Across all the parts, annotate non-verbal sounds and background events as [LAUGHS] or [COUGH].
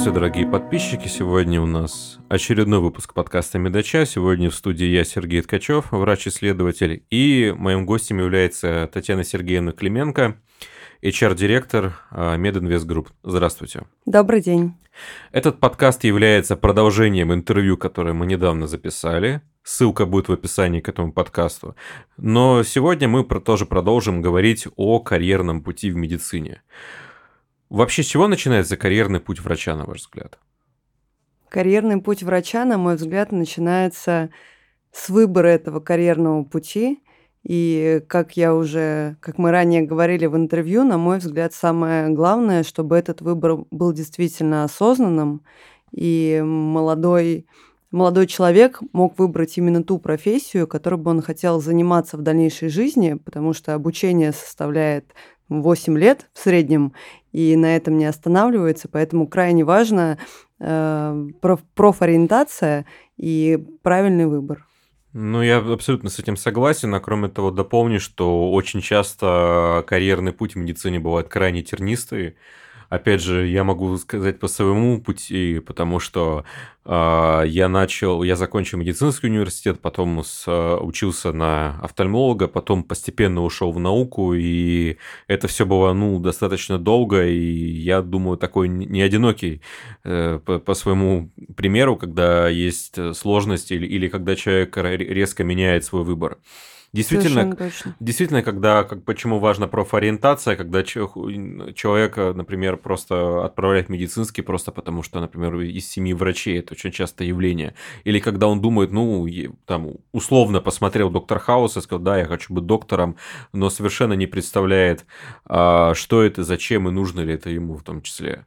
Здравствуйте, дорогие подписчики. Сегодня у нас очередной выпуск подкаста «Медача». Сегодня в студии я, Сергей Ткачев, врач-исследователь. И моим гостем является Татьяна Сергеевна Клименко, HR-директор Мединвест Групп. Здравствуйте. Добрый день. Этот подкаст является продолжением интервью, которое мы недавно записали. Ссылка будет в описании к этому подкасту. Но сегодня мы тоже продолжим говорить о карьерном пути в медицине. Вообще, с чего начинается карьерный путь врача, на ваш взгляд? Карьерный путь врача, на мой взгляд, начинается с выбора этого карьерного пути. И как я уже, как мы ранее говорили в интервью, на мой взгляд, самое главное, чтобы этот выбор был действительно осознанным, и молодой, молодой человек мог выбрать именно ту профессию, которой бы он хотел заниматься в дальнейшей жизни, потому что обучение составляет 8 лет в среднем, и на этом не останавливается, поэтому крайне важно э, проф, профориентация и правильный выбор. Ну, я абсолютно с этим согласен, а кроме того дополню, что очень часто карьерный путь в медицине бывает крайне тернистый, Опять же, я могу сказать по своему пути, потому что э, я начал, я закончил медицинский университет, потом с, э, учился на офтальмолога, потом постепенно ушел в науку, и это все было, ну, достаточно долго, и я думаю, такой не одинокий э, по, по своему примеру, когда есть сложности или, или когда человек резко меняет свой выбор. Действительно, действительно, когда, как, почему важна профориентация, когда человека, например, просто отправляют в медицинский просто потому, что, например, из семьи врачей это очень часто явление. Или когда он думает, ну, там, условно посмотрел доктор Хаус и сказал, да, я хочу быть доктором, но совершенно не представляет, а, что это, зачем и нужно ли это ему в том числе.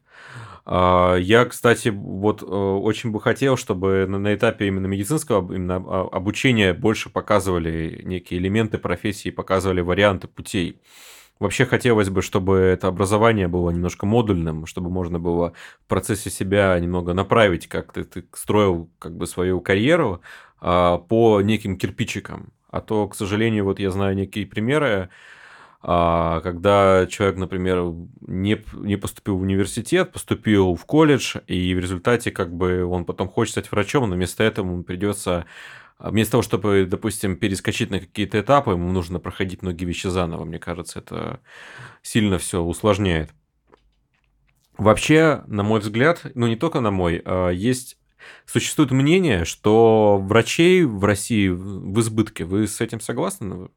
А, я, кстати, вот э, очень бы хотел, чтобы на этапе именно медицинского именно обучения больше показывали некие элементы профессии, показывали варианты путей. Вообще хотелось бы, чтобы это образование было немножко модульным, чтобы можно было в процессе себя немного направить, как ты, ты строил как бы свою карьеру а, по неким кирпичикам. А то, к сожалению, вот я знаю некие примеры, а, когда человек, например, не, не поступил в университет, поступил в колледж, и в результате как бы он потом хочет стать врачом, но вместо этого ему придется а, Вместо того, чтобы, допустим, перескочить на какие-то этапы, ему нужно проходить многие вещи заново. Мне кажется, это сильно все усложняет. Вообще, на мой взгляд, ну не только на мой, а есть существует мнение, что врачей в России в избытке. Вы с этим согласны?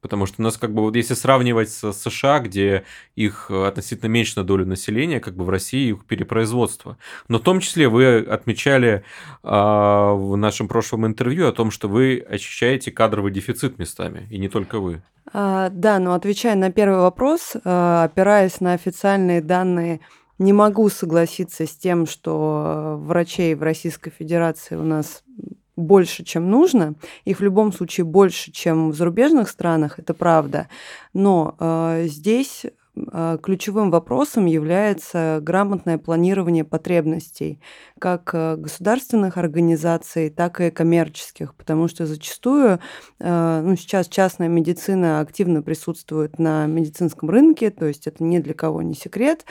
Потому что у нас как бы вот если сравнивать с США, где их относительно меньше на долю населения, как бы в России их перепроизводство. Но в том числе вы отмечали э, в нашем прошлом интервью о том, что вы ощущаете кадровый дефицит местами, и не только вы. А, да, но отвечая на первый вопрос, а, опираясь на официальные данные, не могу согласиться с тем, что врачей в Российской Федерации у нас больше, чем нужно. Их в любом случае больше, чем в зарубежных странах, это правда. Но э, здесь а, ключевым вопросом является грамотное планирование потребностей как э, государственных организаций, так и коммерческих, потому что зачастую э, ну, сейчас частная медицина активно присутствует на медицинском рынке, то есть это ни для кого не секрет.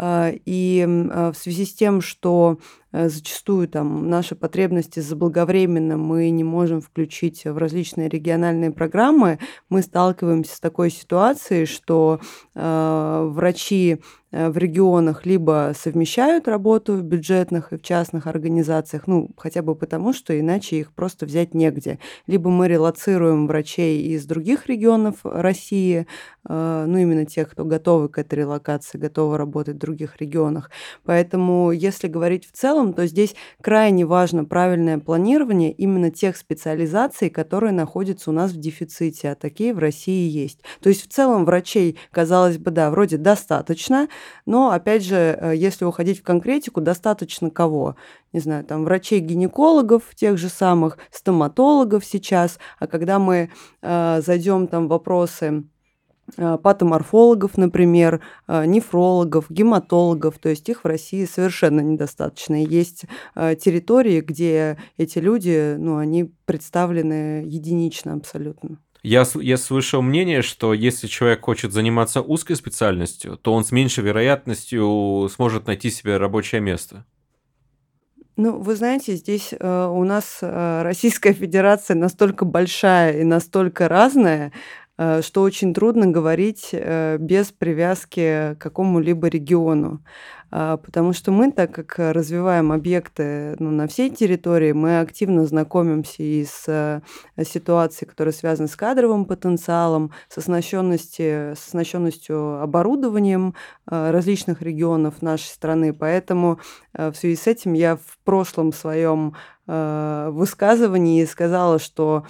И в связи с тем, что э, зачастую там наши потребности заблаговременно мы не можем включить в различные региональные программы, мы сталкиваемся с такой ситуацией, что э, врачи Э, в регионах либо совмещают работу в бюджетных и в частных организациях, ну, хотя бы потому, что иначе их просто взять негде. Либо мы релацируем врачей из других регионов России, э, ну, именно тех, кто готовы к этой релокации, готовы работать в других регионах. Поэтому, если говорить в целом, то здесь крайне важно правильное планирование именно тех специализаций, которые находятся у нас в дефиците, а такие в России есть. То есть в целом врачей, казалось бы, да, вроде достаточно, но, опять же, э, если уходить в конкретику, достаточно кого? Не знаю, там врачей-гинекологов, тех же самых, стоматологов сейчас. А когда мы э, зайдем там вопросы э, патоморфологов, например, э, нефрологов, гематологов, то есть их в России совершенно недостаточно. есть территории, где эти люди, ну, они представлены единично абсолютно. Я, я слышал мнение, что если человек хочет заниматься узкой специальностью, то он с меньшей вероятностью сможет найти себе рабочее место. Ну, вы знаете, здесь э, у нас э, Российская Федерация настолько большая и настолько разная, что очень трудно говорить э, без привязки к какому-либо региону. А, потому что мы, так как развиваем объекты ну, на всей территории, мы активно знакомимся и с э, ситуацией, которая связана с кадровым потенциалом, с оснащенностью, с оснащенностью оборудованием э, различных регионов нашей страны. Поэтому э, в связи с этим я в прошлом своем высказывании сказала, что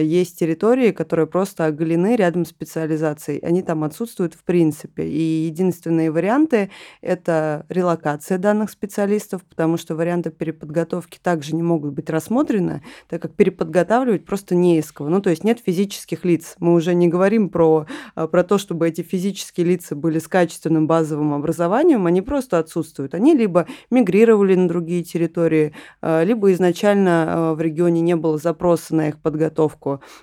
есть территории, которые просто оголены рядом с специализацией. Они там отсутствуют в принципе. И единственные варианты – это релокация данных специалистов, потому что варианты переподготовки также не могут быть рассмотрены, так как переподготавливать просто не из кого. Ну, то есть нет физических лиц. Мы уже не говорим про, а, про то, чтобы эти физические лица были с качественным базовым образованием, они просто отсутствуют. Они либо мигрировали на другие территории, а, либо изначально в регионе не было запроса на их подготовку.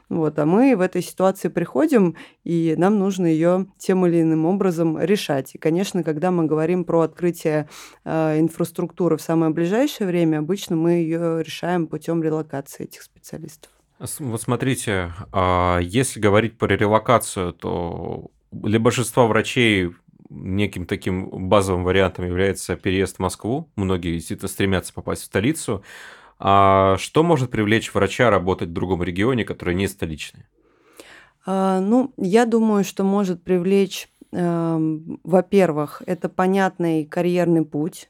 Вот, а мы в этой ситуации приходим, и нам нужно ее тем или иным образом решать. И, конечно, когда мы говорим про открытие э, инфраструктуры в самое ближайшее время, обычно мы ее решаем путем релокации этих специалистов. Вот смотрите, а если говорить про релокацию, то для большинства врачей неким таким базовым вариантом является переезд в Москву. Многие действительно стремятся попасть в столицу. А что может привлечь врача работать в другом регионе, который не столичный? А, ну, я думаю, что может привлечь Эм, во-первых, это понятный карьерный путь.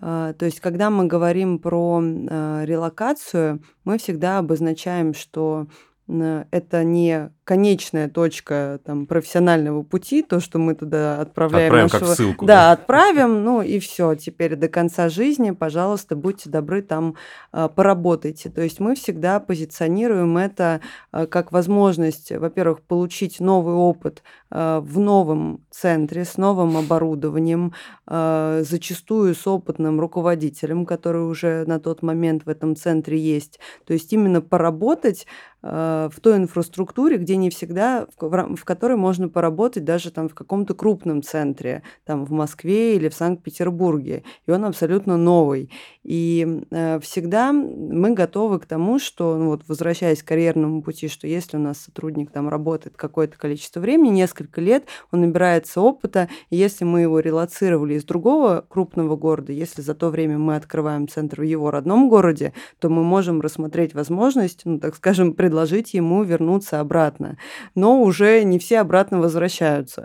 Э, то есть, когда мы говорим про э, релокацию, мы всегда обозначаем, что это не конечная точка там, профессионального пути, то, что мы туда отправляем. Отправим нашего... как ссылку. Да, да, отправим, ну и все. Теперь до конца жизни, пожалуйста, будьте добры, там э, поработайте. То есть мы всегда позиционируем это э, как возможность, во-первых, получить новый опыт э, в новом центре, с новым оборудованием, э, зачастую с опытным руководителем, который уже на тот момент в этом центре есть. То есть именно поработать э, в той инфраструктуре, где не всегда, в, которой можно поработать даже там в каком-то крупном центре, там в Москве или в Санкт-Петербурге, и он абсолютно новый. И э, всегда мы готовы к тому, что, ну вот возвращаясь к карьерному пути, что если у нас сотрудник там работает какое-то количество времени, несколько лет, он набирается опыта, и если мы его релацировали из другого крупного города, если за то время мы открываем центр в его родном городе, то мы можем рассмотреть возможность, ну так скажем, предложить ему вернуться обратно. Но уже не все обратно возвращаются.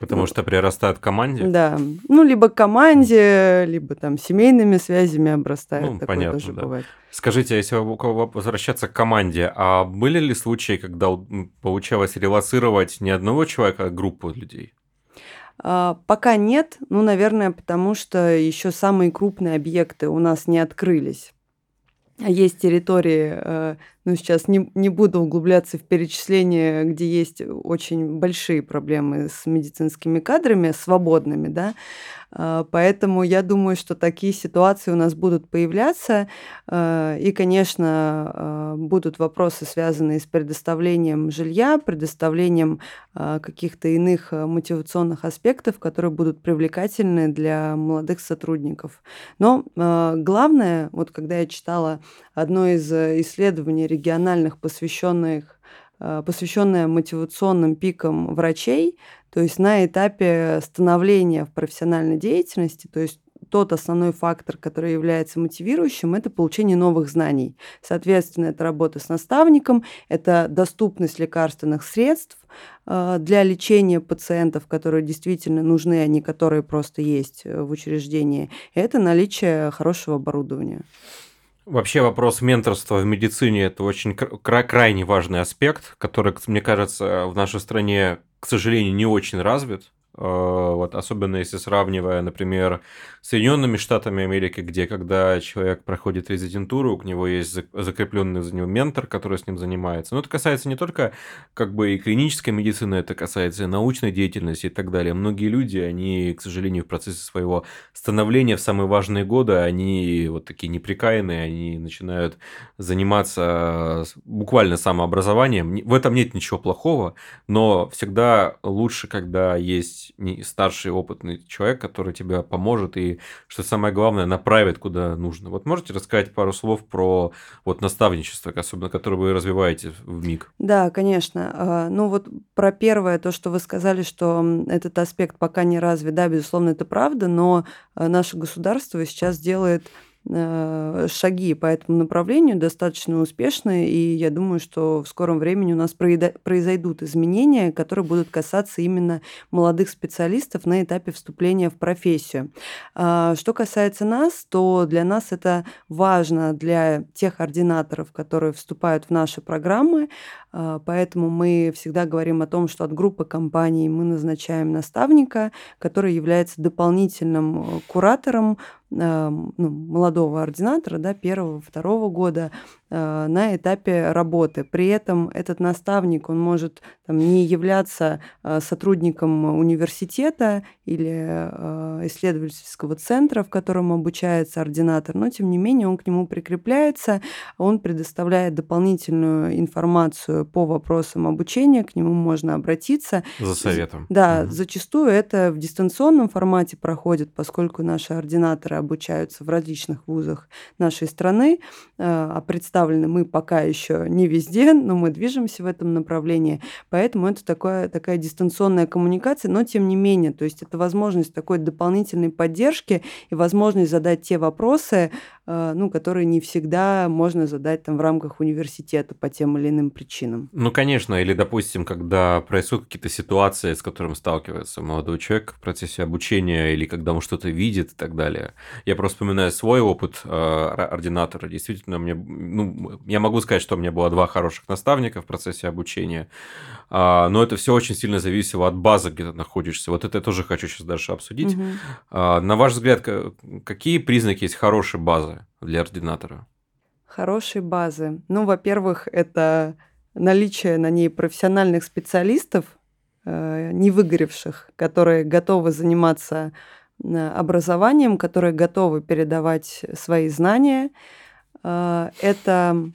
Потому что прирастают к команде? Да. Ну, либо к команде, либо там семейными связями обрастают. Ну, Такое понятно, тоже да. бывает. Скажите, а если возвращаться к команде, а были ли случаи, когда получалось релацировать не одного человека, а группу людей? А, пока нет, ну, наверное, потому что еще самые крупные объекты у нас не открылись. Есть территории, э, ну, сейчас не, не буду углубляться в перечисление, где есть очень большие проблемы с медицинскими кадрами, свободными, да, а, поэтому я думаю, что такие ситуации у нас будут появляться, а, и, конечно, а, будут вопросы, связанные с предоставлением жилья, предоставлением каких-то иных мотивационных аспектов, которые будут привлекательны для молодых сотрудников. Но главное, вот когда я читала одно из исследований региональных, посвященных посвященное мотивационным пикам врачей, то есть на этапе становления в профессиональной деятельности, то есть тот основной фактор, который является мотивирующим, это получение новых знаний. Соответственно, это работа с наставником, это доступность лекарственных средств э, для лечения пациентов, которые действительно нужны, а не которые просто есть э, в учреждении. Это наличие хорошего оборудования. Вообще вопрос менторства в медицине – это очень кра- крайне важный аспект, который, мне кажется, в нашей стране, к сожалению, не очень развит. Вот особенно если сравнивая, например, с Соединенными Штатами Америки, где когда человек проходит резидентуру, у него есть закрепленный за него ментор, который с ним занимается. Но это касается не только как бы и клинической медицины, это касается и научной деятельности и так далее. Многие люди, они, к сожалению, в процессе своего становления в самые важные годы, они вот такие неприкаянные, они начинают заниматься буквально самообразованием. В этом нет ничего плохого, но всегда лучше, когда есть старший опытный человек, который тебе поможет и, что самое главное, направит куда нужно. Вот можете рассказать пару слов про вот наставничество, особенно которое вы развиваете в МИГ? Да, конечно. А, ну вот про первое, то, что вы сказали, что этот аспект пока не развит, да, безусловно, это правда, но а, наше государство сейчас делает шаги по этому направлению достаточно успешные, и я думаю, что в скором времени у нас произойдут изменения, которые будут касаться именно молодых специалистов на этапе вступления в профессию. А, что касается нас, то для нас это важно для тех ординаторов, которые вступают в наши программы, поэтому мы всегда говорим о том, что от группы компаний мы назначаем наставника, который является дополнительным э, куратором ну, молодого ординатора, да, первого, второго года, на этапе работы. При этом этот наставник, он может там, не являться э, сотрудником университета или э, исследовательского центра, в котором обучается ординатор, но тем не менее он к нему прикрепляется, он предоставляет дополнительную информацию по вопросам обучения, к нему можно обратиться. За советом. Да, угу. зачастую это в дистанционном формате проходит, поскольку наши ординаторы обучаются в различных вузах нашей страны, а представлены представлены мы пока еще не везде, но мы движемся в этом направлении, поэтому это такое, такая дистанционная коммуникация, но тем не менее, то есть это возможность такой дополнительной поддержки и возможность задать те вопросы, ну, которые не всегда можно задать там в рамках университета по тем или иным причинам. Ну, конечно, или, допустим, когда происходят какие-то ситуации, с которыми сталкивается молодой человек в процессе обучения, или когда он что-то видит и так далее. Я просто вспоминаю свой опыт э, ординатора. Действительно, мне, ну, я могу сказать, что у меня было два хороших наставника в процессе обучения, а, но это все очень сильно зависело от базы, где ты находишься. Вот это я тоже хочу сейчас дальше обсудить. Угу. На ваш взгляд, какие признаки есть хорошей базы для ординатора? Хорошей базы. Ну, во-первых, это наличие на ней профессиональных специалистов, э, не выгоревших, которые готовы заниматься э, образованием, которые готовы передавать свои знания, а, это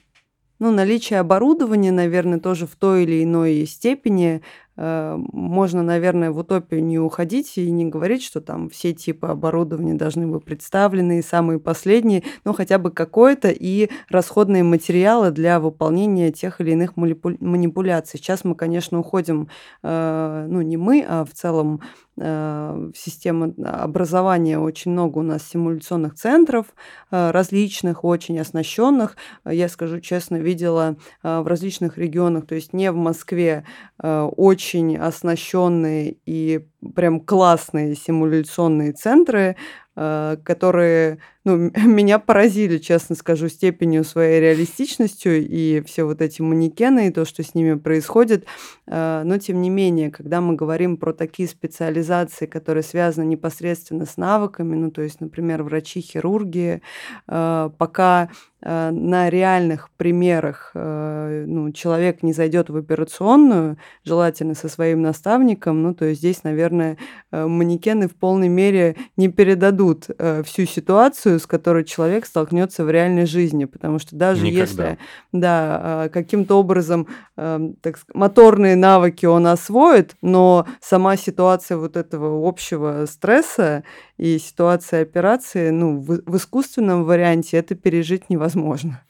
ну, наличие оборудования, наверное, тоже в той или иной степени. А, можно, наверное, в утопию не уходить и не говорить, что там все типы оборудования должны быть представлены, и самые последние, но хотя бы какое-то и расходные материалы для выполнения тех или иных манипуляций. Сейчас мы, конечно, уходим, а, ну, не мы, а в целом Э, система образования очень много у нас симуляционных центров э, различных, очень оснащенных. Я скажу честно, видела э, в различных регионах, то есть не в Москве, очень оснащенные и прям классные симуляционные центры, которые ну, [LAUGHS] меня поразили, честно скажу, степенью своей реалистичностью и все вот эти манекены и то, что с ними происходит. А, но, тем не менее, когда мы говорим про такие специализации, которые связаны непосредственно с навыками, ну, то есть, например, врачи-хирурги, а, пока а, на реальных примерах ну, человек не зайдет в операционную, желательно со своим наставником, ну, то есть здесь, наверное, манекены в полной мере не передадут всю ситуацию, с которой человек столкнется в реальной жизни, потому что даже Никогда. если да, а, каким-то образом эм, так, моторные навыки он освоит, но сама ситуация вот этого общего стресса и ситуация операции, ну, в, в искусственном варианте это пережить невозможно.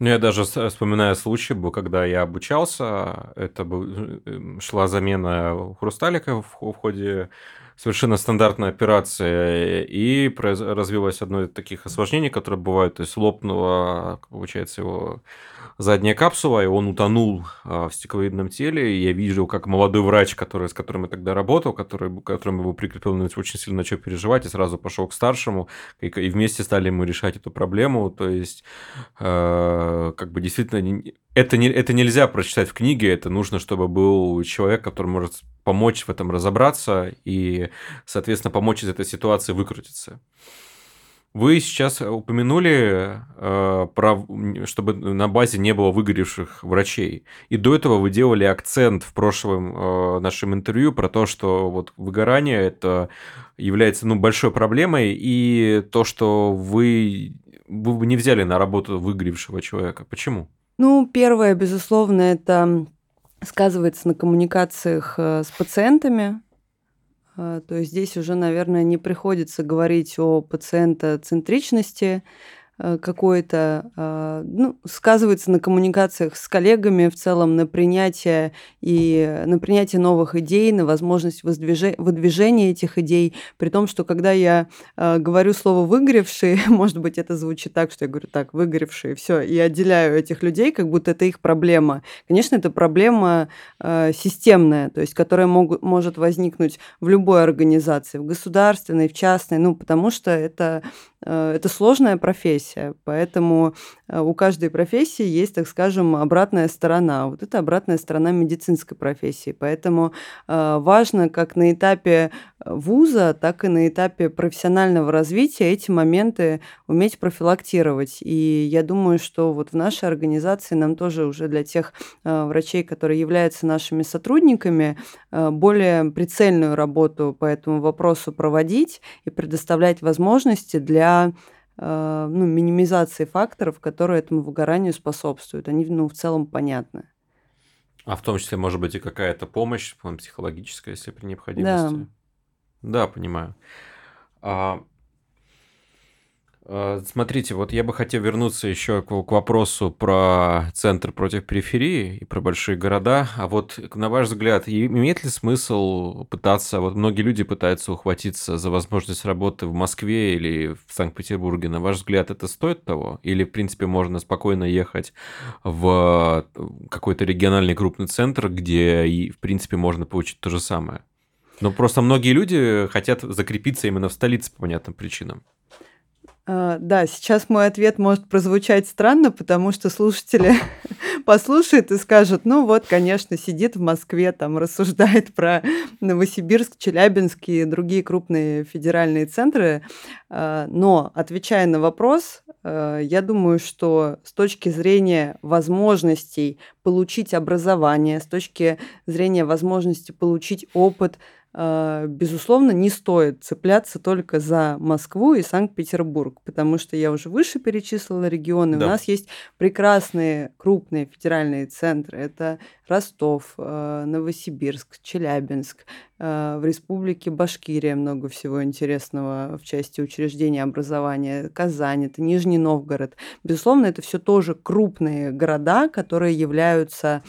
Ну, я даже вспоминаю случай был, когда я обучался, это был, э, шла замена хрусталика в, в ходе совершенно стандартная операция, и развилось одно из таких осложнений, которые бывают, то есть лопнуло, получается, его задняя капсула, и он утонул а, в стекловидном теле. И я видел, как молодой врач, который, с которым я тогда работал, который, которым его прикрепил, очень сильно начал переживать и сразу пошел к старшему, и, и вместе стали ему решать эту проблему. То есть, э, как бы действительно, это, не, это нельзя прочитать в книге, это нужно, чтобы был человек, который может помочь в этом разобраться и, соответственно, помочь из этой ситуации выкрутиться. Вы сейчас упомянули, э, про, чтобы на базе не было выгоревших врачей. И до этого вы делали акцент в прошлом э, нашем интервью про то, что вот выгорание это является ну, большой проблемой, и то, что вы, вы не взяли на работу выгоревшего человека. Почему? Ну, первое, безусловно, это сказывается на коммуникациях э, с пациентами, то есть здесь уже, наверное, не приходится говорить о пациентоцентричности, Э, какое-то, а, ну, сказывается на коммуникациях с коллегами в целом, на принятие и на принятие новых идей, на возможность выдвижения этих идей, при том, что когда я а, говорю слово «выгоревшие», [LAUGHS] может быть, это звучит так, что я говорю так, выгоревшие, все, и отделяю этих людей, как будто это их проблема. Конечно, это проблема системная, то есть, которая могут, может возникнуть в любой организации, в государственной, в частной, ну, потому что это Э, это сложная профессия, поэтому э, у каждой профессии есть, так скажем, обратная сторона. Вот это обратная сторона медицинской профессии. Поэтому э, важно как на этапе вуза, так и на этапе профессионального развития эти моменты уметь профилактировать. И я думаю, что вот в нашей организации нам тоже уже для тех врачей, которые являются нашими сотрудниками, более прицельную работу по этому вопросу проводить и предоставлять возможности для э, ну, минимизации факторов, которые этому выгоранию способствуют. Они ну, в целом понятны. А в том числе, может быть, и какая-то помощь психологическая, если при необходимости. Да, да понимаю. А, Э, смотрите, вот я бы хотел вернуться еще к, вопросу про центр против периферии и про большие города. А вот, на ваш взгляд, имеет ли смысл пытаться, вот многие люди пытаются ухватиться за возможность работы в Москве или в Санкт-Петербурге. На ваш взгляд, это стоит того? Или, в принципе, можно спокойно ехать в какой-то региональный крупный центр, где, и, в принципе, можно получить то же самое? Но просто многие люди хотят закрепиться именно в столице по понятным причинам. А, да, сейчас мой ответ может прозвучать странно, потому что слушатели [LAUGHS] послушают и скажут, ну вот, конечно, сидит в Москве, там рассуждает [LAUGHS] про Новосибирск, Челябинск и другие крупные федеральные центры. А, но, отвечая на вопрос, а, я думаю, что с точки зрения возможностей получить образование, с точки зрения возможности получить опыт, безусловно, не стоит цепляться только за Москву и Санкт-Петербург, потому что я уже выше перечислила регионы. Да. У нас есть прекрасные крупные федеральные центры. Это Ростов, а, Новосибирск, Челябинск. А, в Республике Башкирия много всего интересного в части учреждения образования. Казань, это Нижний Новгород. Безусловно, это все тоже крупные города, которые являются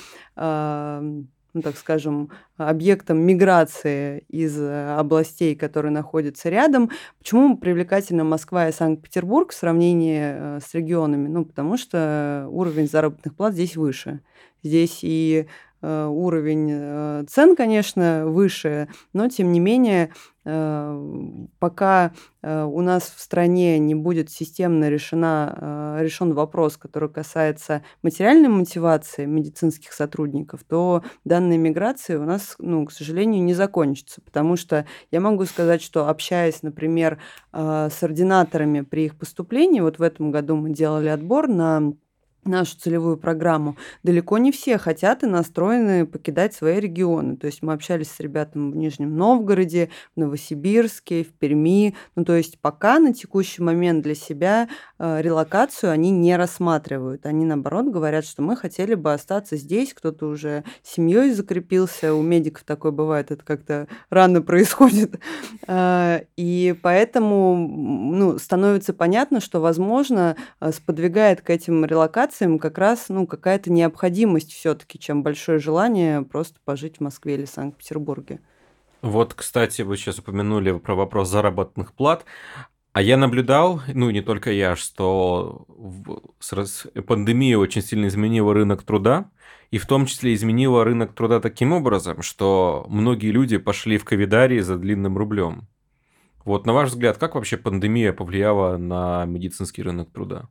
ну, так скажем, объектом миграции из э, областей, которые находятся рядом. Почему привлекательна Москва и Санкт-Петербург в сравнении э, с регионами? Ну, потому что уровень заработных плат здесь выше. Здесь и Э, уровень э, цен, конечно, выше, но тем не менее, э, пока у нас в стране не будет системно решена, решен вопрос, который касается материальной мотивации медицинских сотрудников, то данная миграция у нас, ну, к сожалению, не закончится, потому что я могу сказать, что общаясь, например, с ординаторами при их поступлении, вот в этом году мы делали отбор на нашу целевую программу, далеко не все хотят и настроены покидать свои регионы. То есть мы общались с ребятами в Нижнем Новгороде, в Новосибирске, в Перми. Ну, то есть пока на текущий момент для себя э, релокацию они не рассматривают. Они, наоборот, говорят, что мы хотели бы остаться здесь, кто-то уже семьей закрепился. У медиков такое бывает, это как-то рано [LAUGHS] происходит. Э, и поэтому ну, становится понятно, что, возможно, э, сподвигает к этим релокациям релокациям как раз ну, какая-то необходимость все-таки, чем большое желание просто пожить в Москве или Санкт-Петербурге. Вот, кстати, вы сейчас упомянули про вопрос заработных плат. А я наблюдал, ну не только я, что пандемия очень сильно изменила рынок труда, и в том числе изменила рынок труда таким образом, что многие люди пошли в ковидарии за длинным рублем. Вот на ваш взгляд, как вообще пандемия повлияла на медицинский рынок труда?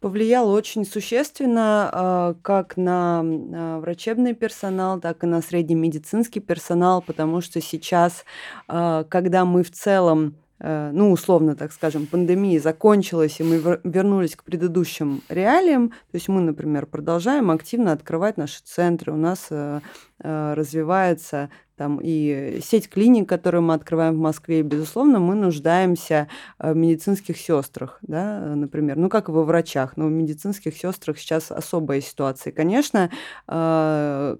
Повлияла очень существенно а, как на а, врачебный персонал, так и на средний медицинский персонал, потому что сейчас, а, когда мы в целом Э, ну, условно, так скажем, пандемия закончилась, и мы вернулись к предыдущим реалиям, то есть мы, например, продолжаем активно открывать наши центры, у нас э, э, развивается там и сеть клиник, которую мы открываем в Москве, безусловно, мы нуждаемся в медицинских сестрах, да, например, ну, как и во врачах, но в медицинских сестрах сейчас особая ситуация. конечно,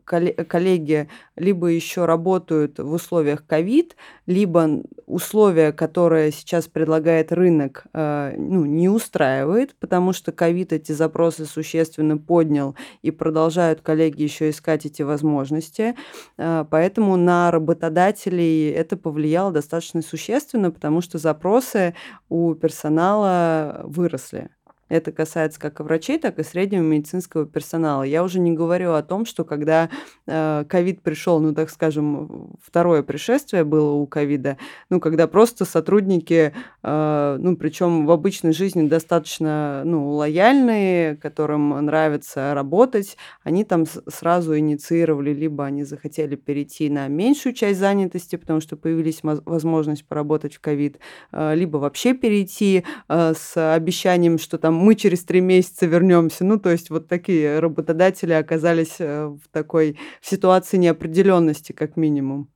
коллеги либо еще работают в условиях ковид, либо условия, которые сейчас предлагает рынок, э, ну, не устраивает, потому что ковид эти запросы существенно поднял, и продолжают коллеги еще искать эти возможности. Э, поэтому на работодателей это повлияло достаточно существенно, потому что запросы у персонала выросли. Это касается как и врачей, так и среднего медицинского персонала. Я уже не говорю о том, что когда э, ковид э, пришел, ну, так скажем, второе пришествие было у ковида, ну, когда просто сотрудники, э, ну, причем в обычной жизни достаточно, ну, лояльные, которым нравится работать, они там сразу инициировали, либо они захотели перейти на меньшую часть занятости, потому что появились возможность поработать в ковид, э, либо вообще перейти э, с обещанием, что там мы через три месяца вернемся. Ну, то есть вот такие работодатели оказались э, в такой в ситуации неопределенности, как минимум.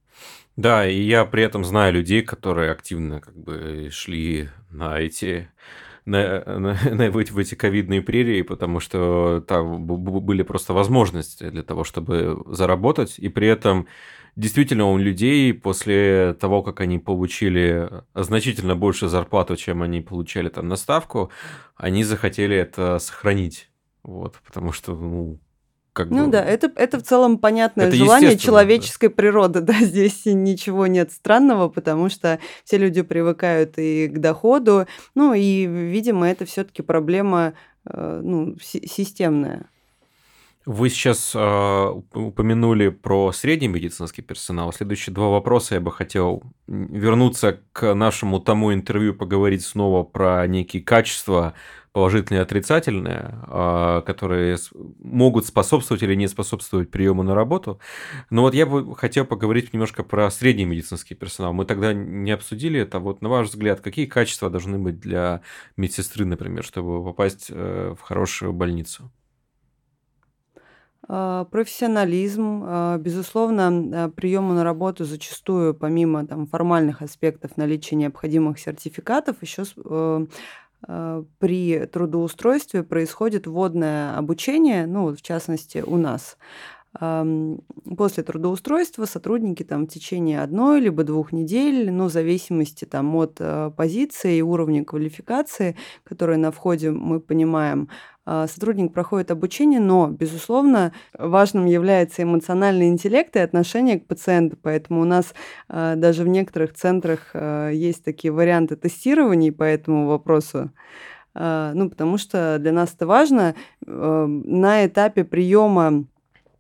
Да, и я при этом знаю людей, которые активно как бы шли на эти на, на, [LAUGHS] на, в, эти, эти ковидные прерии, потому что там были просто возможности для того, чтобы заработать, и при этом действительно у людей после того, как они получили значительно больше зарплату, чем они получали там на ставку, они захотели это сохранить. Вот, потому что, ну, как ну бы... да, это, это в целом понятное это желание человеческой да. природы, [LAUGHS] да, здесь ничего нет странного, потому что все люди привыкают и к доходу, ну и, видимо, это все-таки проблема э, ну, системная. Вы сейчас э, упомянули про средний медицинский персонал. Следующие два вопроса я бы хотел вернуться к нашему тому интервью, поговорить снова про некие качества положительные и отрицательные, э, которые могут способствовать или не способствовать приему на работу. Но вот я бы хотел поговорить немножко про средний медицинский персонал. Мы тогда не обсудили это. Вот на ваш взгляд, какие качества должны быть для медсестры, например, чтобы попасть э, в хорошую больницу? А, профессионализм, а, безусловно, а, приему на работу зачастую, помимо там, формальных аспектов наличия необходимых сертификатов, еще э, при трудоустройстве происходит вводное обучение, ну, в частности, у нас. После трудоустройства сотрудники там в течение одной либо двух недель, ну, в зависимости там от позиции и уровня квалификации, которые на входе мы понимаем, сотрудник проходит обучение, но, безусловно, важным является эмоциональный интеллект и отношение к пациенту. Поэтому у нас а, даже в некоторых центрах а, есть такие варианты тестирования по этому вопросу. Ну, потому что для нас это важно. На этапе приема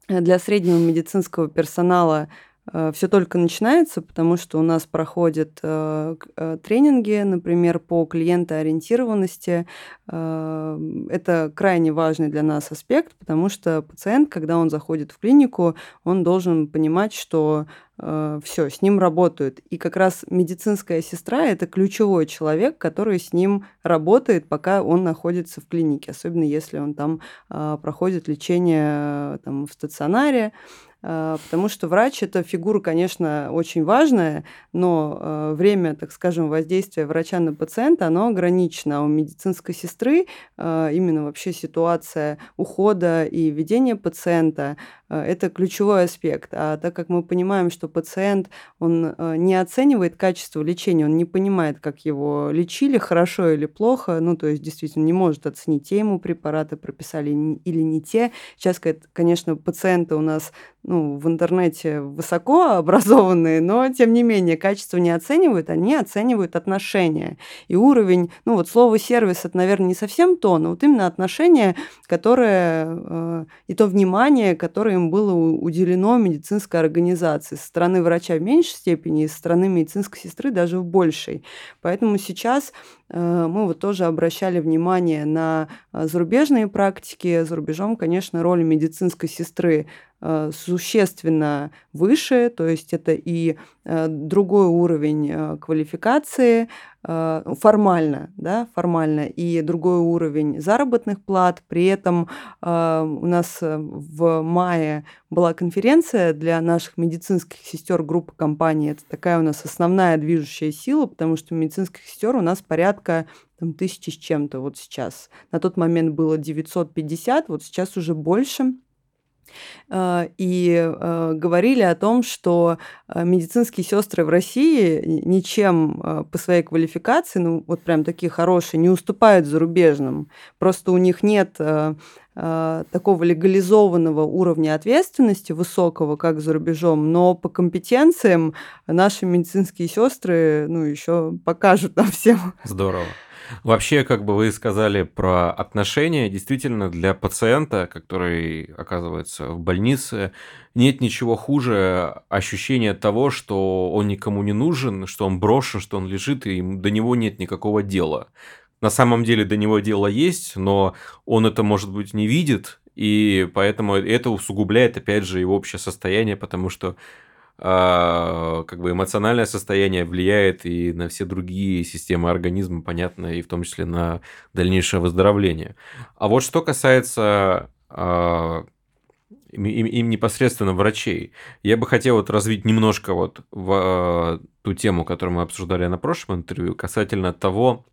для среднего медицинского персонала Э, все только начинается, потому что у нас проходят э, э, тренинги, например, по клиентоориентированности. Это крайне важный для нас аспект, потому что пациент, когда он заходит в клинику, он должен понимать, что все, с ним работают. И как раз медицинская сестра – это ключевой человек, который с ним работает, пока он находится в клинике, особенно если он там проходит лечение там, в стационаре. А, потому что врач – это фигура, конечно, очень важная, но а, время, так скажем, воздействия врача на пациента, оно ограничено. А у медицинской сестры именно вообще ситуация ухода и ведения пациента – это ключевой аспект. А так как мы понимаем, что пациент, он не оценивает качество лечения, он не понимает, как его лечили, хорошо или плохо, ну, то есть действительно не может оценить, те ему препараты прописали или не те. Сейчас, конечно, пациенты у нас ну, в интернете высоко [LAUGHS] образованные, но, тем не менее, качество не оценивают, они оценивают отношения. И уровень, ну, вот слово «сервис» — это, наверное, не совсем то, но вот именно отношения, которое, э, и то внимание, которое им было уделено медицинской организации. Со стороны врача в меньшей степени, и со стороны медицинской сестры даже в большей. Поэтому сейчас Э, мы вот тоже обращали внимание на э, зарубежные практики. За рубежом, конечно, роль медицинской сестры существенно выше, то есть это и другой уровень квалификации, формально, да, формально, и другой уровень заработных плат. При этом у нас в мае была конференция для наших медицинских сестер группы компаний. Это такая у нас основная движущая сила, потому что медицинских сестер у нас порядка там, тысячи с чем-то вот сейчас. На тот момент было 950, вот сейчас уже больше. А, и э, говорили о том, что э, медицинские сестры в России ничем э, по своей квалификации, ну вот прям такие хорошие, не уступают зарубежным. Просто у них нет такого легализованного уровня ответственности высокого, как за рубежом, но по компетенциям наши медицинские сестры, ну, еще покажут нам всем. Здорово. Вообще, как бы вы сказали про отношения, действительно, для пациента, который оказывается в больнице, нет ничего хуже ощущения того, что он никому не нужен, что он брошен, что он лежит, и до него нет никакого дела. На самом деле до него дело есть, но он это, может быть, не видит, и поэтому это усугубляет, опять же, его общее состояние, потому что а, как бы эмоциональное состояние влияет и на все другие системы организма, понятно, и в том числе на дальнейшее выздоровление. А вот что касается а, им, им непосредственно врачей. Я бы хотел вот развить немножко вот в, а, ту тему, которую мы обсуждали на прошлом интервью, касательно того,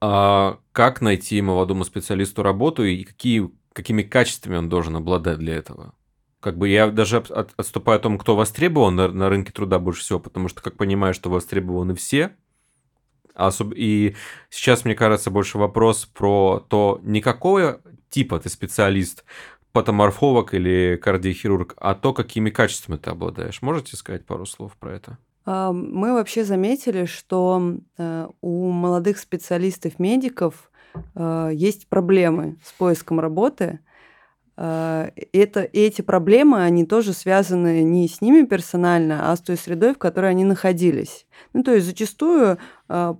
как найти молодому специалисту работу и какие, какими качествами он должен обладать для этого как бы я даже от, отступаю о том, кто востребован на, на рынке труда больше всего, потому что, как понимаю, что востребованы все. Особ... И сейчас, мне кажется, больше вопрос про то, не какого типа ты специалист, патоморфолог или кардиохирург, а то, какими качествами ты обладаешь. Можете сказать пару слов про это? А, мы вообще заметили, что э, у молодых специалистов-медиков э, есть проблемы с поиском работы – а, это, эти проблемы, они тоже связаны не с ними персонально, а с той средой, в которой они находились. Ну, то есть зачастую а,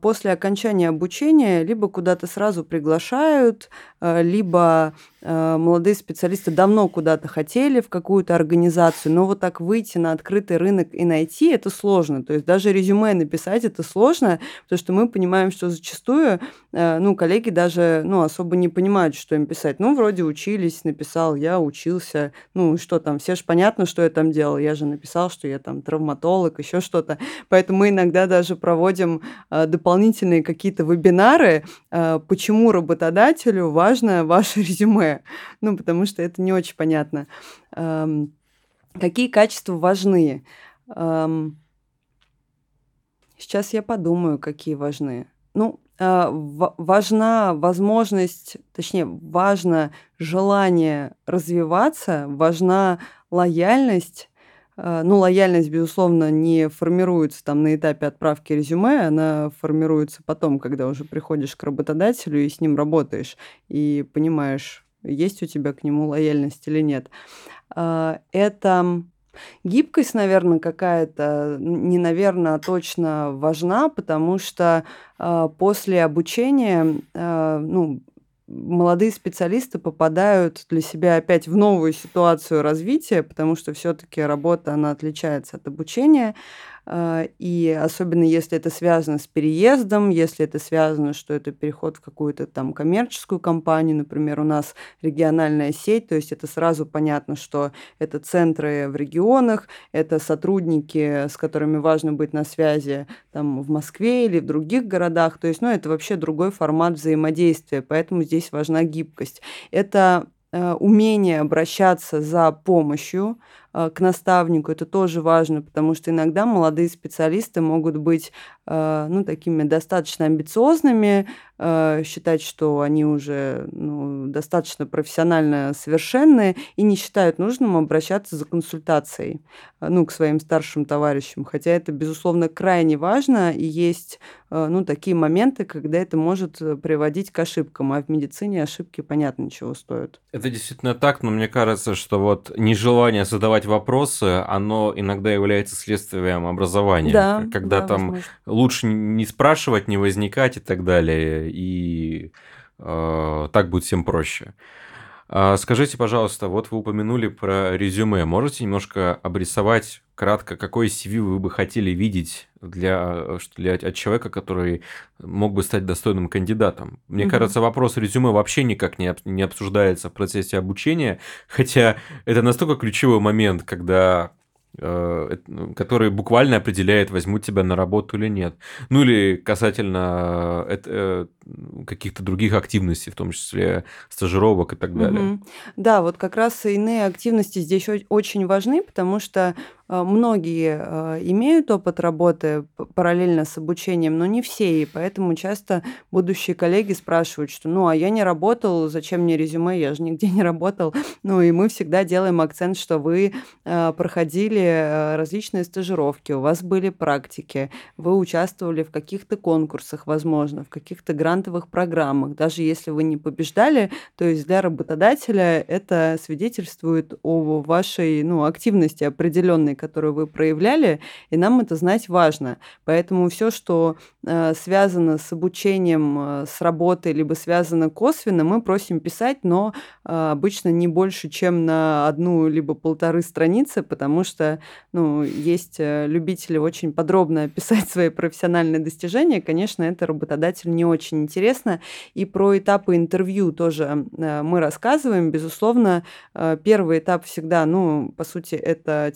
после окончания обучения либо куда-то сразу приглашают, а, либо а, молодые специалисты давно куда-то хотели в какую-то организацию, но вот так выйти на открытый рынок и найти это сложно. То есть даже резюме написать это сложно, потому что мы понимаем, что зачастую ну, коллеги даже ну, особо не понимают, что им писать. Ну, вроде учились, написал, я учился, ну, что там, все же понятно, что я там делал, я же написал, что я там травматолог, еще что-то. Поэтому мы иногда даже проводим Э, дополнительные какие-то вебинары, э, почему работодателю важно ваше резюме. [LAUGHS] Ну, потому что это не очень понятно. Какие качества важны? Сейчас я подумаю, какие важны. Ну, э, важна возможность, точнее, важно желание развиваться, важна лояльность а, ну, лояльность, безусловно, не формируется там на этапе отправки резюме, она формируется потом, когда уже приходишь к работодателю и с ним работаешь, и понимаешь, есть у тебя к нему лояльность или нет. А, это Гибкость, наверное, какая-то, не наверное, а точно важна, потому что э, после обучения, э, ну, молодые специалисты попадают для себя опять в новую ситуацию развития, потому что все-таки работа, она отличается от обучения. А, и особенно если это связано с переездом, если это связано, что это переход в какую-то там коммерческую компанию, например, у нас региональная сеть, то есть это сразу понятно, что это центры в регионах, это сотрудники, с которыми важно быть на связи там в Москве или в других городах, то есть, ну, это вообще другой формат взаимодействия, поэтому здесь важна гибкость. Это Э, умение обращаться за помощью к наставнику. Это тоже важно, потому что иногда молодые специалисты могут быть э, ну, такими достаточно амбициозными, э, считать, что они уже ну, достаточно профессионально совершенны и не считают нужным обращаться за консультацией э, ну, к своим старшим товарищам. Хотя это, безусловно, крайне важно, и есть э, ну, такие моменты, когда это может приводить к ошибкам, а в медицине ошибки, понятно, ничего стоят. Это действительно так, но мне кажется, что вот нежелание задавать вопросы, оно иногда является следствием образования. Да, когда да, там возможно. лучше не спрашивать, не возникать и так далее, и э, так будет всем проще. А скажите, пожалуйста, вот вы упомянули про резюме. Можете немножко обрисовать кратко, какой CV вы бы хотели видеть для, для от человека, который мог бы стать достойным кандидатом? Мне Мгм. кажется, вопрос резюме вообще никак не, не обсуждается в процессе обучения, хотя это настолько ключевой момент, когда э, ну, который буквально определяет, возьмут тебя на работу или нет. Ну или касательно э, э, каких-то других активностей, в том числе стажировок и так далее. Мгм. Да, вот как раз иные активности здесь очень важны, потому что э, многие э, имеют опыт работы параллельно с обучением, но не все, и поэтому часто будущие коллеги спрашивают, что ну, а я не работал, зачем мне резюме, я же нигде не работал. [LAUGHS] Ну, и мы всегда делаем акцент, что вы э, проходили э, различные стажировки, у вас были практики, вы участвовали в каких-то конкурсах, возможно, в каких-то грантовых программах. Даже если вы не побеждали, то есть для работодателя это свидетельствует о вашей ну, активности определенной, которую вы проявляли, и нам это знать важно. Поэтому все, что э, связано с обучением, э, с работой, либо связано косвенно, мы просим писать, но э, обычно не больше, чем на одну либо полторы страницы, потому что ну, есть э, любители очень подробно [LAUGHS] описать свои профессиональные достижения. Конечно, это работодателю не очень интересно. И про этапы интервью тоже э, мы рассказываем. Безусловно, э, первый этап всегда, ну, по сути, это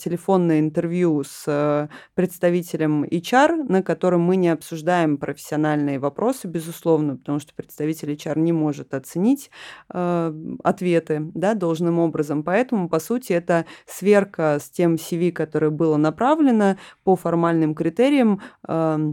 телефонное интервью с э, представителем HR, на котором мы не обсуждаем профессиональные вопросы, безусловно, потому что представитель HR не может оценить э, ответы да, должным образом. Поэтому, по сути, это сверка с тем CV, которое было направлено по формальным критериям, э,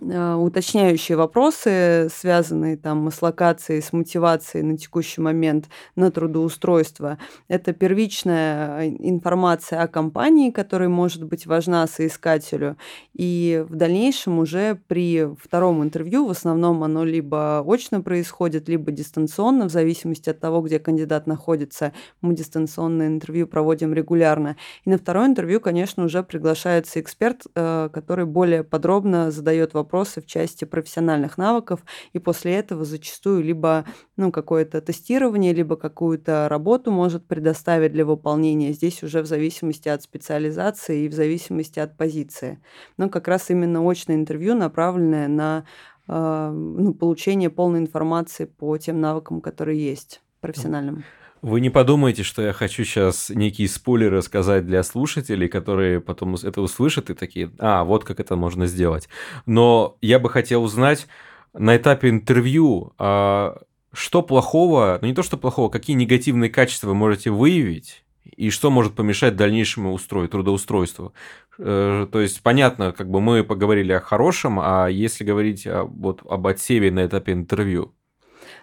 уточняющие вопросы, связанные там с локацией, с мотивацией на текущий момент на трудоустройство. Это первичная э, информация о компании, которая может быть важна соискателю. И в дальнейшем уже при втором интервью, в основном оно либо очно происходит, либо дистанционно, в зависимости от того, где кандидат находится. Мы дистанционное интервью проводим регулярно. И на второе интервью, конечно, уже приглашается эксперт, э, который более подробно задает вопросы в части профессиональных навыков, и после этого зачастую либо ну, какое-то тестирование, либо какую-то работу может предоставить для выполнения. Здесь уже в зависимости от специализации и в зависимости от позиции. Но как раз именно очное интервью, направленное на э, ну, получение полной информации по тем навыкам, которые есть профессиональным. Вы не подумайте, что я хочу сейчас некие спойлеры сказать для слушателей, которые потом это услышат и такие, а, вот как это можно сделать. Но я бы хотел узнать на этапе интервью, а, что плохого, ну не то, что плохого, какие негативные качества вы можете выявить, и что может помешать дальнейшему устрою, трудоустройству. Э, То есть, понятно, как бы мы поговорили о хорошем, а если говорить о- вот об отсеве на этапе интервью?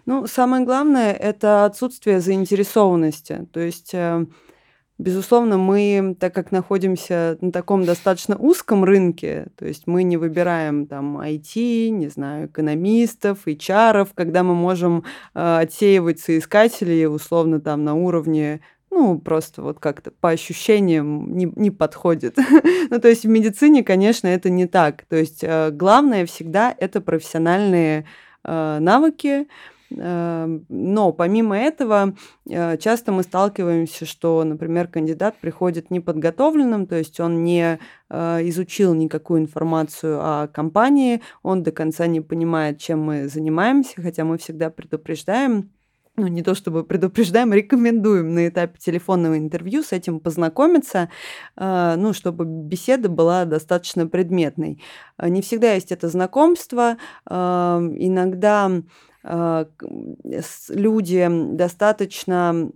Ну, самое главное– это отсутствие заинтересованности. То есть, э, безусловно, мы, так как находимся на таком достаточно узком рынке, то есть мы не выбираем там IT, не знаю, экономистов, HR, когда мы можем э, отсеивать соискателей условно там на уровне ну, просто вот как-то по ощущениям не, не подходит. [LAUGHS] ну, то есть в медицине, конечно, это не так. То есть э, главное всегда это профессиональные э, навыки, Э, Но помимо этого, э, часто мы сталкиваемся, что, например, кандидат приходит неподготовленным, то есть он не э, изучил никакую информацию о компании, он до конца не понимает, чем мы занимаемся, хотя мы всегда предупреждаем, ну, не то чтобы предупреждаем, рекомендуем на этапе телефонного интервью с этим познакомиться, э, ну, чтобы беседа была достаточно предметной. Не всегда есть это знакомство, иногда люди достаточно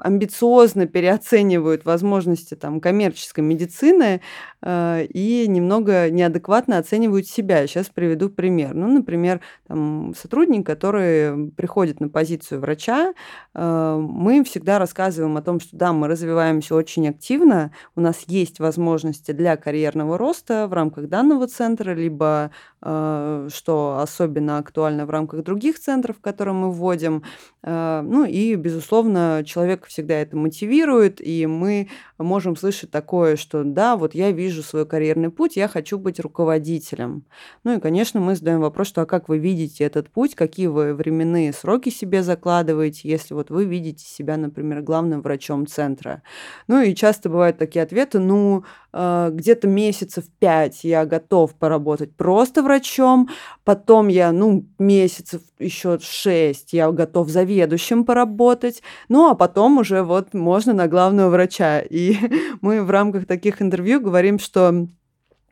амбициозно переоценивают возможности там, коммерческой медицины и немного неадекватно оценивают себя. Сейчас приведу пример. Ну, например, там, сотрудник, который приходит на позицию врача, мы всегда рассказываем о том, что да, мы развиваемся очень активно, у нас есть возможности для карьерного роста в рамках данного центра, либо, э, что особенно актуально в рамках других центров, которые мы вводим. Э, ну и, безусловно, человек всегда это мотивирует, и мы можем слышать такое, что да, вот я вижу свой карьерный путь, я хочу быть руководителем. Ну и, конечно, мы задаем вопрос, что а как вы видите этот путь, какие вы временные сроки себе закладываете, если вот вы видите себя, например, главным врачом центра. Ну и часто бывают такие ответы, ну, где-то месяцев пять я готов поработать просто врачом, потом я, ну, месяцев еще шесть я готов заведующим поработать, ну, а потом уже вот можно на главного врача. И [LAUGHS] мы в рамках таких интервью говорим, что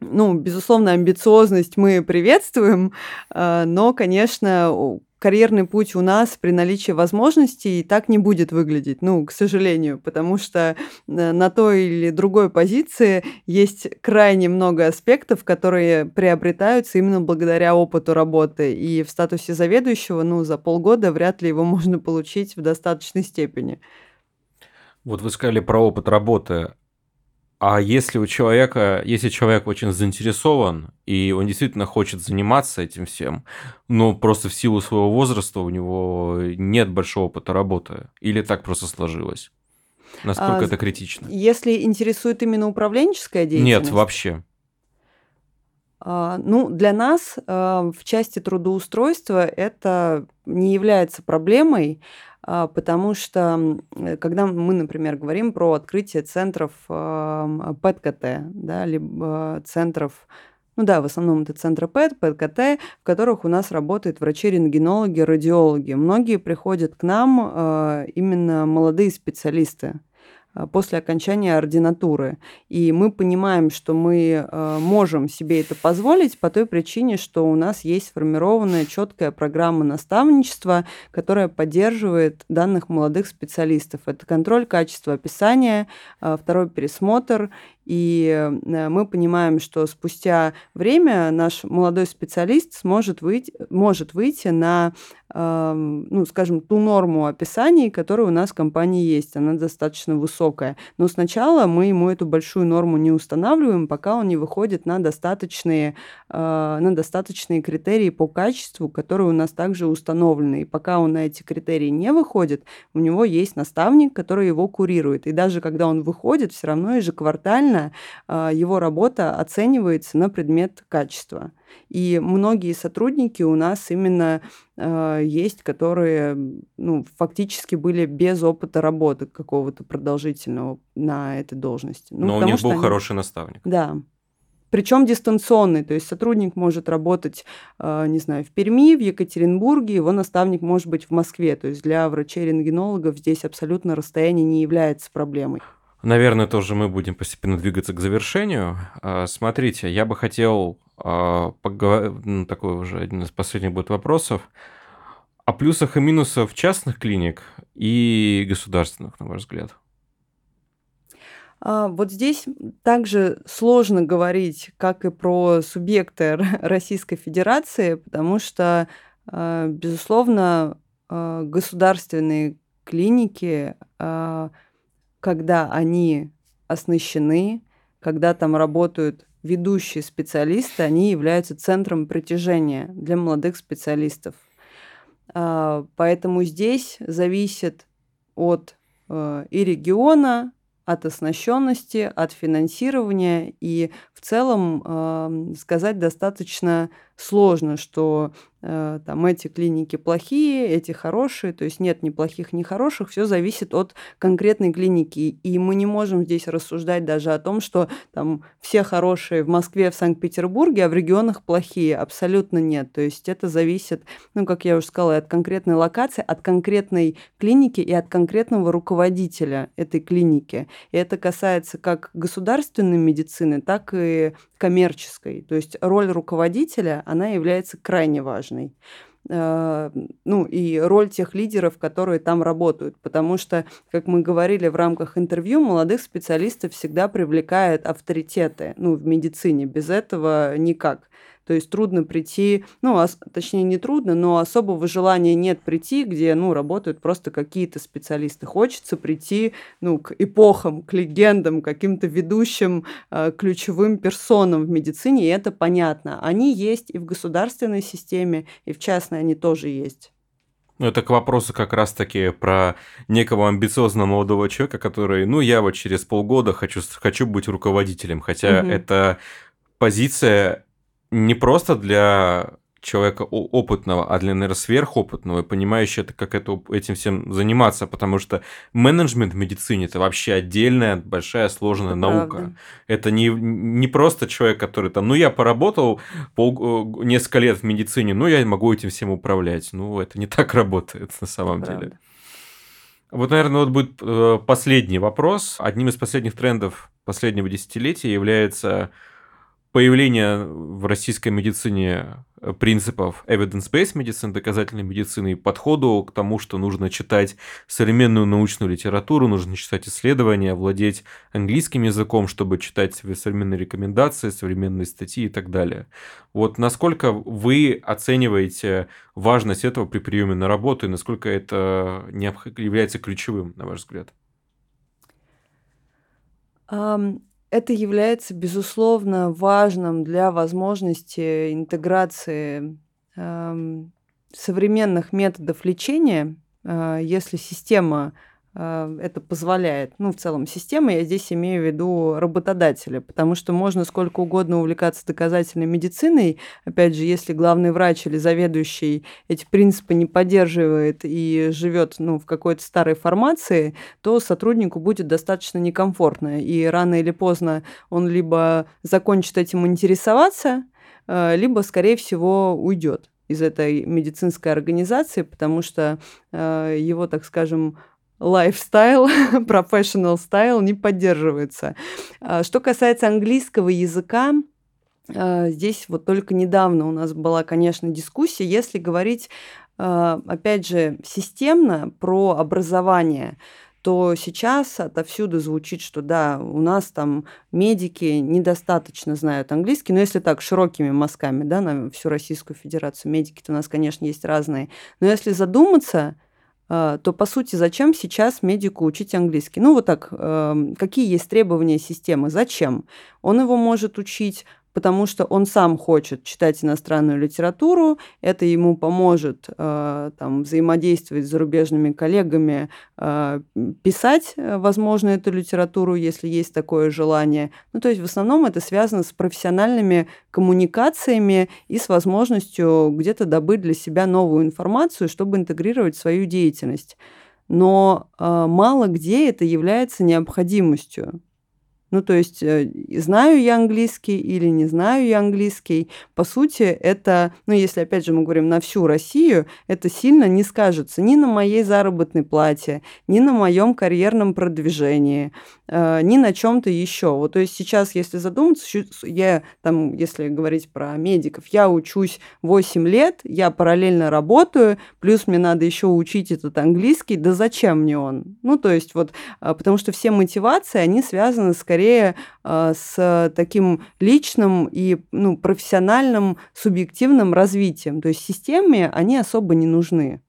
ну, безусловно, амбициозность мы приветствуем, э, но, конечно, карьерный путь у нас при наличии возможностей так не будет выглядеть, ну, к сожалению, потому что э, на той или другой позиции есть крайне много аспектов, которые приобретаются именно благодаря опыту работы. И в статусе заведующего, ну, за полгода вряд ли его [LAUGHS] можно получить в достаточной степени. Вот вы сказали про опыт работы. А если у человека, если человек очень заинтересован, и он действительно хочет заниматься этим всем, но просто в силу своего возраста у него нет большого опыта работы, или так просто сложилось? Насколько а, это критично? Если интересует именно управленческая деятельность? Нет, вообще. А, ну, для нас а, в части трудоустройства это не является проблемой, потому что когда мы, например, говорим про открытие центров ПЭТ-КТ, да, либо центров ну да, в основном это центры ПЭТ, ПЭТ-КТ, в которых у нас работают врачи-рентгенологи, радиологи. Многие приходят к нам именно молодые специалисты, а, после окончания ординатуры. И мы понимаем, что мы а, можем себе это позволить по той причине, что у нас есть сформированная четкая программа наставничества, которая поддерживает данных молодых специалистов. Это контроль качества описания, а, второй пересмотр и э, мы понимаем, что спустя время наш молодой специалист сможет выйти, может выйти на, ну, скажем, ту норму описаний, которая у нас в компании есть. Она достаточно высокая. Но сначала мы ему эту большую норму не устанавливаем, пока он не выходит на достаточные, а, на достаточные критерии по качеству, которые у нас также установлены. И пока он на эти критерии не выходит, у него есть наставник, который его курирует. И даже когда он выходит, все равно ежеквартально а, его работа оценивается на предмет качества. И многие сотрудники у нас именно э, есть, которые ну, фактически были без опыта работы какого-то продолжительного на этой должности. Ну, Но у них был они... хороший наставник. Да. Причем дистанционный, то есть сотрудник может работать, э, не знаю, в Перми, в Екатеринбурге, его наставник может быть в Москве. То есть для врачей-рентгенологов здесь абсолютно расстояние не является проблемой. Наверное, тоже мы будем постепенно двигаться к завершению. А, смотрите, я бы хотел а, поговорить, ну, такой уже один из последних будет вопросов, о плюсах и минусах частных клиник и государственных, на ваш взгляд. А, вот здесь также сложно говорить, как и про субъекты Российской Федерации, потому что, безусловно, государственные клиники когда они оснащены, когда там работают ведущие специалисты, они являются центром притяжения для молодых специалистов. А, поэтому здесь зависит от э, и региона, от оснащенности, от финансирования. И в целом сказать достаточно сложно, что Э, там эти клиники плохие, эти хорошие, то есть нет ни плохих, ни хороших, все зависит от конкретной клиники. И мы не можем здесь рассуждать даже о том, что там все хорошие в Москве, в Санкт-Петербурге, а в регионах плохие. Абсолютно нет. То есть это зависит, ну, как я уже сказала, от конкретной локации, от конкретной клиники и от конкретного руководителя этой клиники. И это касается как государственной медицины, так и коммерческой. То есть роль руководителя, она является крайне важной. э, ну, и роль тех лидеров, которые там работают. Потому что, как мы говорили в рамках интервью, молодых специалистов всегда привлекают авторитеты, ну, в медицине. Без этого никак. То есть трудно прийти, ну, ос- точнее не трудно, но особого желания нет прийти, где, ну, работают просто какие-то специалисты. Хочется прийти, ну, к эпохам, к легендам, каким-то ведущим э, ключевым персонам в медицине, и это понятно. Они есть и в государственной системе, и в частной они тоже есть. Ну, это к вопросу как раз-таки про некого амбициозного молодого человека, который, ну, я вот через полгода хочу, хочу быть руководителем, хотя Мгм. это позиция не просто для человека опытного, а для, наверное, сверхопытного, и понимающего, как это, этим всем заниматься, потому что менеджмент в медицине – это вообще отдельная, большая, сложная Это наука. правда. Это не, не просто человек, который там, ну, я поработал пол, э, несколько лет в медицине, ну, я могу этим всем управлять. Ну, это не так [LAUGHS] работает на самом Это деле. правда. Вот, наверное, вот будет э, последний вопрос. Одним из последних трендов последнего десятилетия является появление в российской медицине э, принципов evidence-based медицины, доказательной медицины, и подходу к тому, что нужно читать современную научную литературу, нужно читать исследования, владеть английским языком, чтобы читать современные рекомендации, современные статьи и так далее. Вот насколько вы оцениваете важность этого при приеме на работу и насколько это является ключевым, на ваш взгляд? Ам, Это является, безусловно, важным для возможности интеграции ам, современных методов лечения, а, если система это позволяет. Ну, в целом, система, я здесь имею в виду работодателя, потому что можно сколько угодно увлекаться доказательной медициной. Опять же, если главный врач или заведующий эти принципы не поддерживает и живет ну, в какой-то старой формации, то сотруднику будет достаточно некомфортно. И рано или поздно он либо закончит этим интересоваться, э, либо, скорее всего, уйдет из этой медицинской организации, потому что э, его, так скажем, lifestyle, [LAUGHS] professional style не поддерживается. А, Что касается английского языка, а, здесь вот только недавно у нас была, конечно, дискуссия, если говорить, а, опять же, системно про образование, то сейчас отовсюду звучит, что да, у нас там медики недостаточно знают английский, но если так, широкими мазками, да, на всю Российскую Федерацию, медики-то у нас, конечно, есть разные, но если задуматься, то, по сути, зачем сейчас медику учить английский? Ну, вот так, эм, какие есть требования системы? Зачем? Он его может учить, потому что он сам хочет читать иностранную литературу, это ему поможет э, там, взаимодействовать с зарубежными коллегами, э, писать, э, возможно, эту литературу, если есть такое желание. Ну, то есть в основном это связано с профессиональными коммуникациями и с возможностью где-то добыть для себя новую информацию, чтобы интегрировать свою деятельность. Но э, мало где это является необходимостью. Ну, то есть, э, знаю я английский или не знаю я английский, по сути, это, ну, если, опять же, мы говорим на всю Россию, это сильно не скажется ни на моей заработной плате, ни на моем карьерном продвижении, ни на чем-то еще. Вот, то есть, сейчас, если задуматься, я, там, если говорить про медиков, я учусь 8 лет, я параллельно работаю, плюс мне надо еще учить этот английский, да зачем мне он? Ну, то есть, вот, а, потому что все мотивации, они связаны скорее а, с таким личным и ну, профессиональным субъективным развитием. То есть системе они особо не нужны.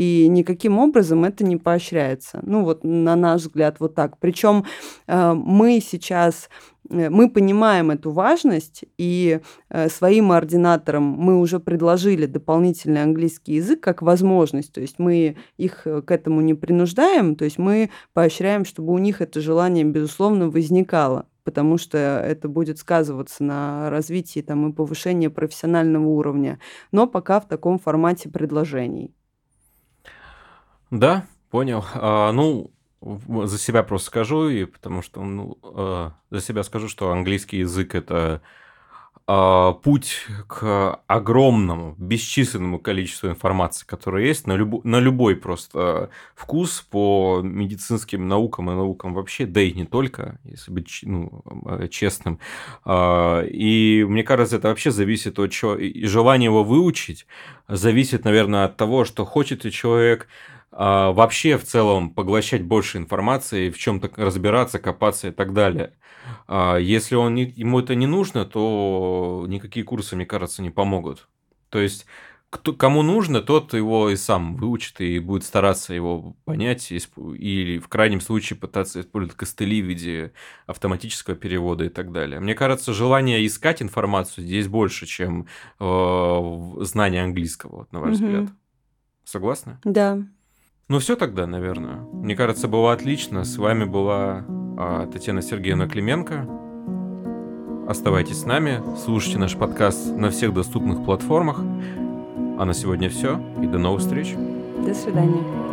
И никаким образом это не поощряется. Ну вот на наш взгляд вот так. Причем э, мы сейчас, э, мы понимаем эту важность, и э, своим ординаторам мы уже предложили дополнительный английский язык как возможность. То есть мы их к этому не принуждаем, то есть мы поощряем, чтобы у них это желание, безусловно, возникало потому что это будет сказываться на развитии там, и повышении профессионального уровня, но пока в таком формате предложений. Да, понял. А, ну, за себя просто скажу, и потому что, ну, э, за себя скажу, что английский язык это э, путь к огромному, бесчисленному количеству информации, которая есть на, люб... на любой просто вкус по медицинским наукам и наукам вообще, да и не только, если быть ну, честным. Э, и мне кажется, это вообще зависит от чего... И желание его выучить зависит, наверное, от того, что хочет ли человек а, вообще в целом поглощать больше информации, в чем-то разбираться, копаться и так далее. А, если он не, ему это не нужно, то никакие курсы, мне кажется, не помогут. То есть кто, кому нужно, тот его и сам выучит и будет стараться его понять, или в крайнем случае пытаться использовать костыли в виде автоматического перевода и так далее. Мне кажется, желание искать информацию здесь больше, чем э, знание английского, вот, на ваш угу. взгляд. Согласны? Да. Ну все тогда, наверное. Мне кажется, было отлично. С вами была а, Татьяна Сергеевна Клименко. Оставайтесь с нами, слушайте наш подкаст на всех доступных платформах. А на сегодня все, и до новых встреч. До свидания.